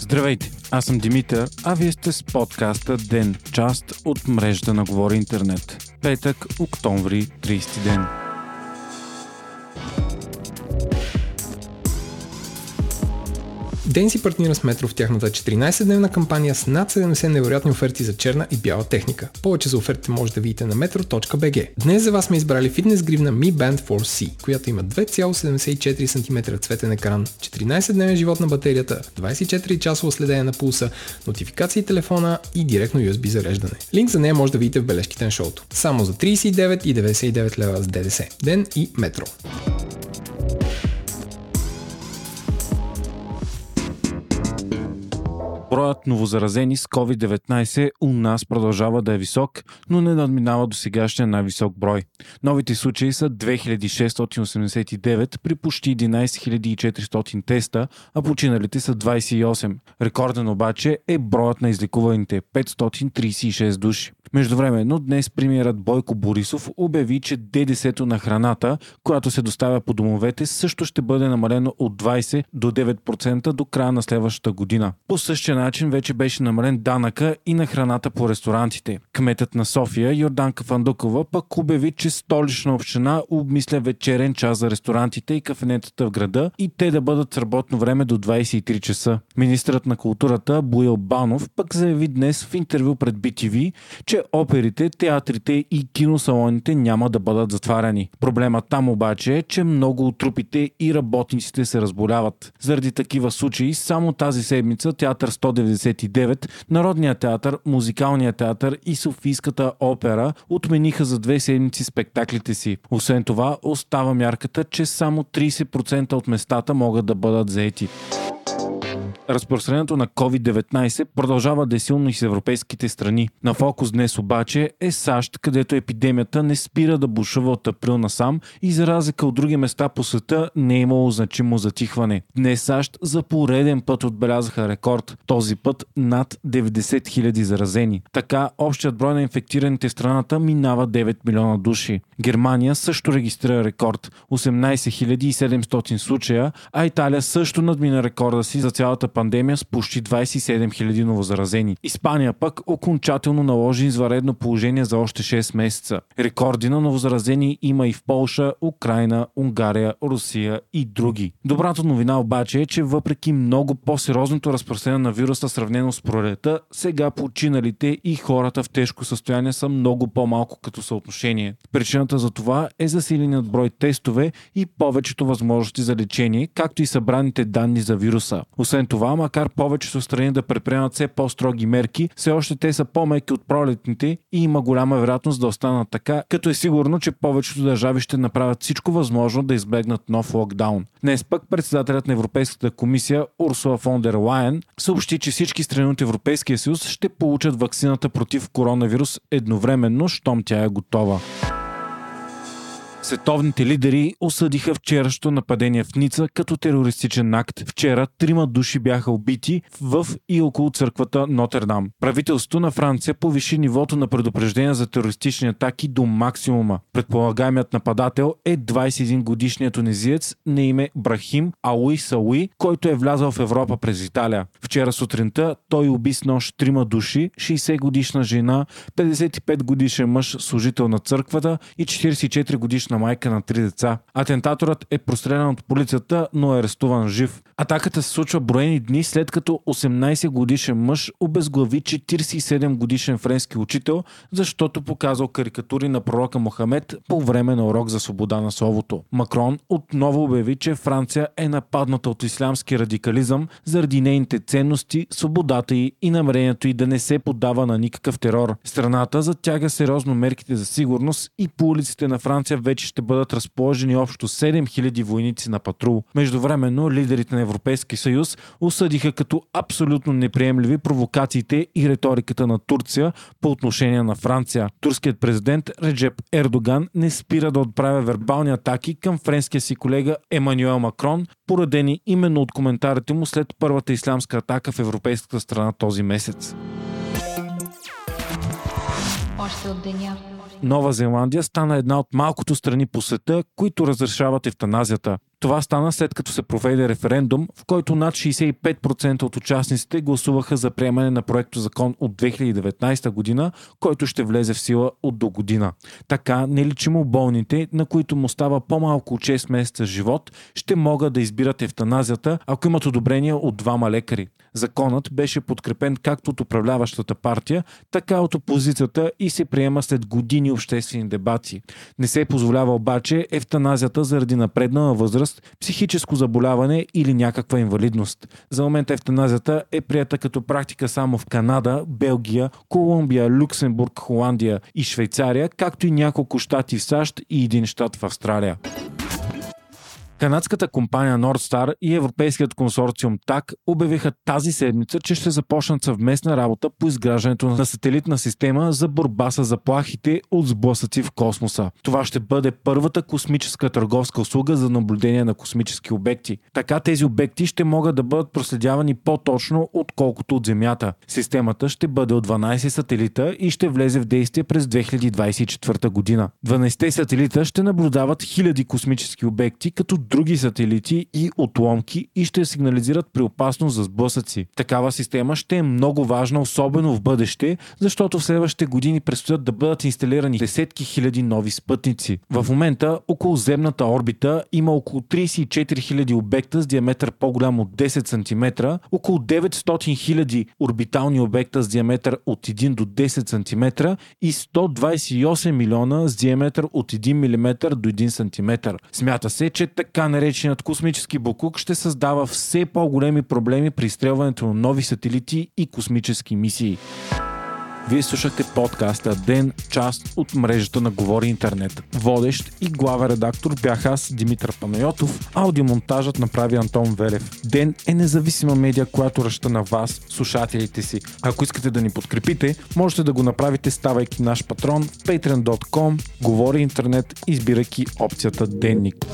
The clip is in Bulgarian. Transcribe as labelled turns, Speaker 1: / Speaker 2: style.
Speaker 1: Здравейте, аз съм Димитър, а вие сте с подкаста Ден, част от мрежата на Говори Интернет. Петък, октомври, 30 ден.
Speaker 2: Ден си партнира с Метро в тяхната 14-дневна кампания с над 70 невероятни оферти за черна и бяла техника. Повече за офертите може да видите на metro.bg. Днес за вас сме избрали фитнес гривна Mi Band 4C, която има 2,74 см цветен екран, 14-дневен живот на батерията, 24 часово следение на пулса, нотификации телефона и директно USB зареждане. Линк за нея може да видите в бележките на шоуто. Само за 39,99 лева с ДДС. Ден и Метро.
Speaker 1: Броят новозаразени с COVID-19 у нас продължава да е висок, но не надминава до сегашния най-висок брой. Новите случаи са 2689 при почти 11400 теста, а починалите са 28. Рекорден обаче е броят на излекуваните 536 души. Междувременно днес премиерът Бойко Борисов обяви, че ДДС-то на храната, която се доставя по домовете, също ще бъде намалено от 20 до 9% до края на следващата година. По същия начин вече беше намален данъка и на храната по ресторантите. Кметът на София, Йорданка Фандукова, пък обяви, че столична община обмисля вечерен час за ресторантите и кафенетата в града и те да бъдат с работно време до 23 часа. Министрът на културата Боил Банов пък заяви днес в интервю пред BTV, че оперите, театрите и киносалоните няма да бъдат затваряни. Проблемът там обаче е, че много от трупите и работниците се разболяват. Заради такива случаи, само тази седмица Театър 199, Народният театър, Музикалният театър и Софийската опера отмениха за две седмици спектаклите си. Освен това, остава мярката, че само 30% от местата могат да бъдат заети. Разпространението на COVID-19 продължава да е силно и с европейските страни. На фокус днес обаче е САЩ, където епидемията не спира да бушува от април насам и за разлика от други места по света не е имало значимо затихване. Днес САЩ за пореден път отбелязаха рекорд, този път над 90 000 заразени. Така общият брой на инфектираните в страната минава 9 милиона души. Германия също регистрира рекорд 18 700 случая, а Италия също надмина рекорда си за цялата пандемия с почти 27 000 новозаразени. Испания пък окончателно наложи изваредно положение за още 6 месеца. Рекорди на новозаразени има и в Полша, Украина, Унгария, Русия и други. Добрата новина обаче е, че въпреки много по-сериозното разпространение на вируса сравнено с пролета, сега починалите и хората в тежко състояние са много по-малко като съотношение. Причината за това е засиленият брой тестове и повечето възможности за лечение, както и събраните данни за вируса. Освен това, това, макар повечето страни да предприемат все по-строги мерки, все още те са по-меки от пролетните и има голяма вероятност да останат така, като е сигурно, че повечето държави ще направят всичко възможно да избегнат нов локдаун. Днес пък председателят на Европейската комисия Урсула фон дер Лайен съобщи, че всички страни от Европейския съюз ще получат вакцината против коронавирус едновременно, щом тя е готова. Световните лидери осъдиха вчерашното нападение в Ница като терористичен акт. Вчера трима души бяха убити в и около църквата Нотердам. Правителството на Франция повиши нивото на предупреждения за терористични атаки до максимума. Предполагаемият нападател е 21 годишният тунезиец на име Брахим Ауи Сауи, който е влязъл в Европа през Италия. Вчера сутринта той уби с нож трима души, 60 годишна жена, 55 годишен мъж, служител на църквата и 44 годишна на майка на три деца. Атентаторът е прострелян от полицията, но е арестуван жив. Атаката се случва броени дни след като 18 годишен мъж обезглави 47 годишен френски учител, защото показал карикатури на пророка Мохамед по време на урок за свобода на словото. Макрон отново обяви, че Франция е нападната от ислямски радикализъм заради нейните ценности, свободата й и намерението й да не се подава на никакъв терор. Страната затяга сериозно мерките за сигурност и по улиците на Франция вече ще бъдат разположени общо 7000 войници на патрул. Междувременно лидерите на Европейския съюз осъдиха като абсолютно неприемливи провокациите и риториката на Турция по отношение на Франция. Турският президент Реджеп Ердоган не спира да отправя вербални атаки към френския си колега Емануел Макрон, поредени именно от коментарите му след първата ислямска атака в европейската страна този месец. Още от деня Нова Зеландия стана една от малкото страни по света, които разрешават ефтаназията. Това стана след като се проведе референдум, в който над 65% от участниците гласуваха за приемане на проекто закон от 2019 година, който ще влезе в сила от до година. Така неличимо болните, на които му става по-малко от 6 месеца живот, ще могат да избират ефтаназията, ако имат одобрение от двама лекари. Законът беше подкрепен както от управляващата партия, така от опозицията и се приема след години обществени дебати. Не се позволява обаче ефтаназията заради напреднала възраст, психическо заболяване или някаква инвалидност. За момента ефтаназията е прията като практика само в Канада, Белгия, Колумбия, Люксембург, Холандия и Швейцария, както и няколко щати в САЩ и един щат в Австралия. Канадската компания Nordstar и европейският консорциум ТАК обявиха тази седмица, че ще започнат съвместна работа по изграждането на сателитна система за борба с заплахите от сблъсъци в космоса. Това ще бъде първата космическа търговска услуга за наблюдение на космически обекти. Така тези обекти ще могат да бъдат проследявани по-точно, отколкото от Земята. Системата ще бъде от 12 сателита и ще влезе в действие през 2024 година. 12 сателита ще наблюдават хиляди космически обекти, като други сателити и отломки и ще сигнализират при опасност за сблъсъци. Такава система ще е много важна, особено в бъдеще, защото в следващите години предстоят да бъдат инсталирани десетки хиляди нови спътници. В момента около земната орбита има около 34 000 обекта с диаметър по-голям от 10 см, около 900 000 орбитални обекта с диаметър от 1 до 10 см и 128 милиона с диаметър от 1 мм до 1 см. Смята се, че така така нареченият космически буклук ще създава все по-големи проблеми при изстрелването на нови сателити и космически мисии. Вие слушахте подкаста Ден, част от мрежата на Говори Интернет. Водещ и главен редактор бях аз, Димитър Панайотов. Аудиомонтажът направи Антон Велев. Ден е независима медия, която ръща на вас, слушателите си. Ако искате да ни подкрепите, можете да го направите ставайки наш патрон в patreon.com, Говори Интернет, избирайки опцията Денник.